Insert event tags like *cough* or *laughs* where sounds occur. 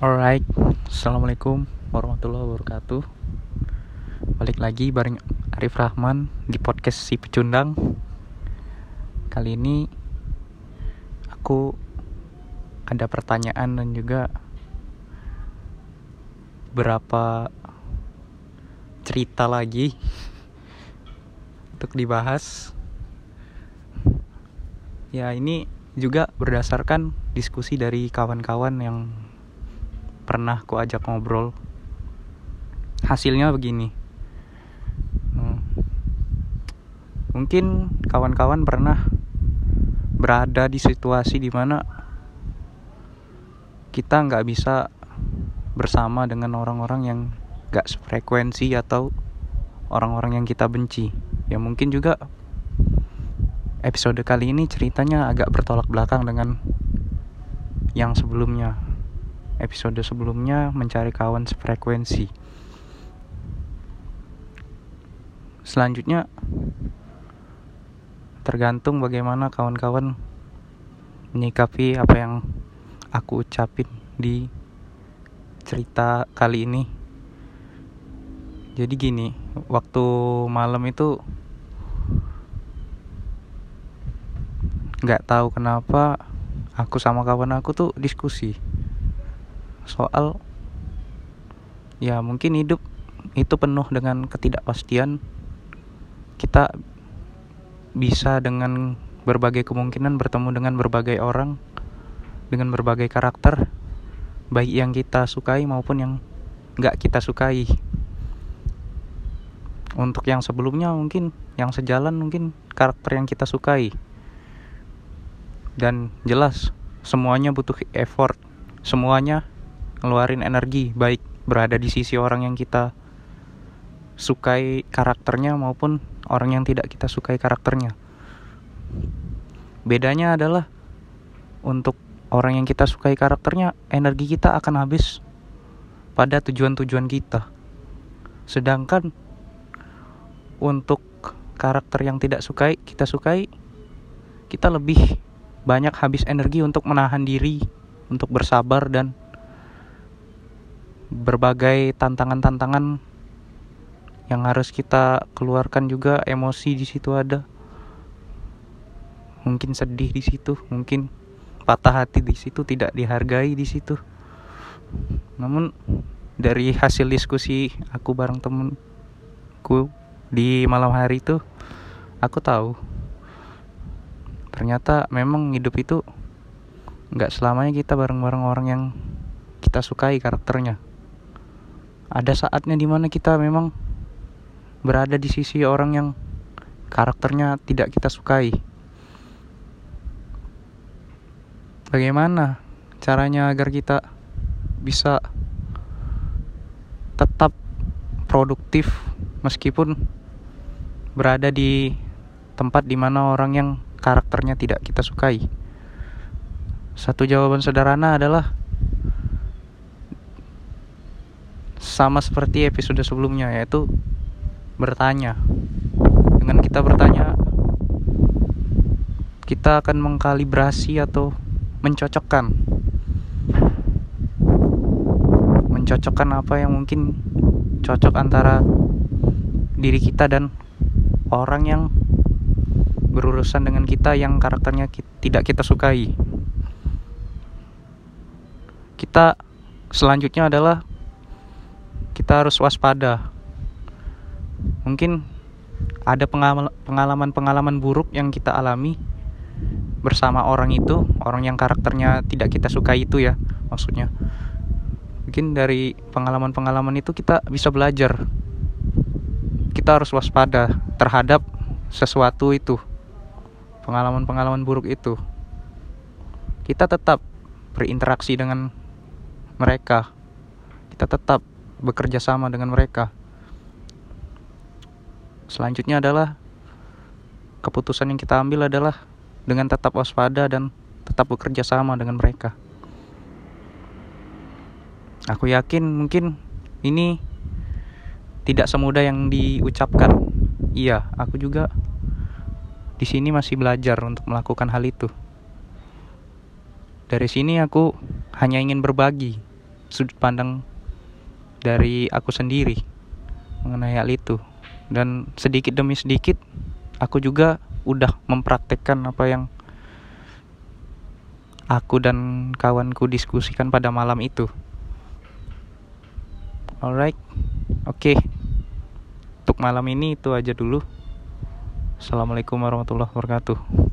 Alright, Assalamualaikum warahmatullahi wabarakatuh. Balik lagi bareng Arif Rahman di podcast Si Pecundang. Kali ini aku ada pertanyaan dan juga berapa cerita lagi *laughs* untuk dibahas. Ya ini juga berdasarkan diskusi dari kawan-kawan yang pernah ku ajak ngobrol. Hasilnya begini. Hmm. mungkin kawan-kawan pernah berada di situasi di mana kita nggak bisa bersama dengan orang-orang yang nggak sefrekuensi atau orang-orang yang kita benci. Ya mungkin juga episode kali ini ceritanya agak bertolak belakang dengan yang sebelumnya episode sebelumnya mencari kawan sefrekuensi. Selanjutnya tergantung bagaimana kawan-kawan menyikapi apa yang aku ucapin di cerita kali ini. Jadi gini, waktu malam itu nggak tahu kenapa aku sama kawan aku tuh diskusi soal ya mungkin hidup itu penuh dengan ketidakpastian. Kita bisa dengan berbagai kemungkinan bertemu dengan berbagai orang dengan berbagai karakter baik yang kita sukai maupun yang nggak kita sukai. Untuk yang sebelumnya mungkin yang sejalan mungkin karakter yang kita sukai. Dan jelas semuanya butuh effort. Semuanya ngeluarin energi baik berada di sisi orang yang kita sukai karakternya maupun orang yang tidak kita sukai karakternya. Bedanya adalah untuk orang yang kita sukai karakternya, energi kita akan habis pada tujuan-tujuan kita. Sedangkan untuk karakter yang tidak sukai, kita sukai, kita lebih banyak habis energi untuk menahan diri, untuk bersabar dan berbagai tantangan-tantangan yang harus kita keluarkan juga emosi di situ ada. Mungkin sedih di situ mungkin patah hati di situ tidak dihargai di situ. Namun dari hasil diskusi aku bareng temenku di malam hari itu aku tahu ternyata memang hidup itu nggak selamanya kita bareng-bareng orang yang kita sukai karakternya ada saatnya di mana kita memang berada di sisi orang yang karakternya tidak kita sukai. Bagaimana caranya agar kita bisa tetap produktif meskipun berada di tempat di mana orang yang karakternya tidak kita sukai? Satu jawaban sederhana adalah sama seperti episode sebelumnya yaitu bertanya. Dengan kita bertanya kita akan mengkalibrasi atau mencocokkan mencocokkan apa yang mungkin cocok antara diri kita dan orang yang berurusan dengan kita yang karakternya tidak kita sukai. Kita selanjutnya adalah kita harus waspada. Mungkin ada pengalaman-pengalaman buruk yang kita alami bersama orang itu, orang yang karakternya tidak kita suka itu ya, maksudnya. Mungkin dari pengalaman-pengalaman itu kita bisa belajar. Kita harus waspada terhadap sesuatu itu. Pengalaman-pengalaman buruk itu. Kita tetap berinteraksi dengan mereka. Kita tetap bekerja sama dengan mereka. Selanjutnya adalah keputusan yang kita ambil adalah dengan tetap waspada dan tetap bekerja sama dengan mereka. Aku yakin mungkin ini tidak semudah yang diucapkan. Iya, aku juga di sini masih belajar untuk melakukan hal itu. Dari sini aku hanya ingin berbagi sudut pandang dari aku sendiri mengenai hal itu. Dan sedikit demi sedikit aku juga udah mempraktekkan apa yang aku dan kawanku diskusikan pada malam itu. Alright oke. Okay. untuk malam ini itu aja dulu. Assalamualaikum warahmatullahi wabarakatuh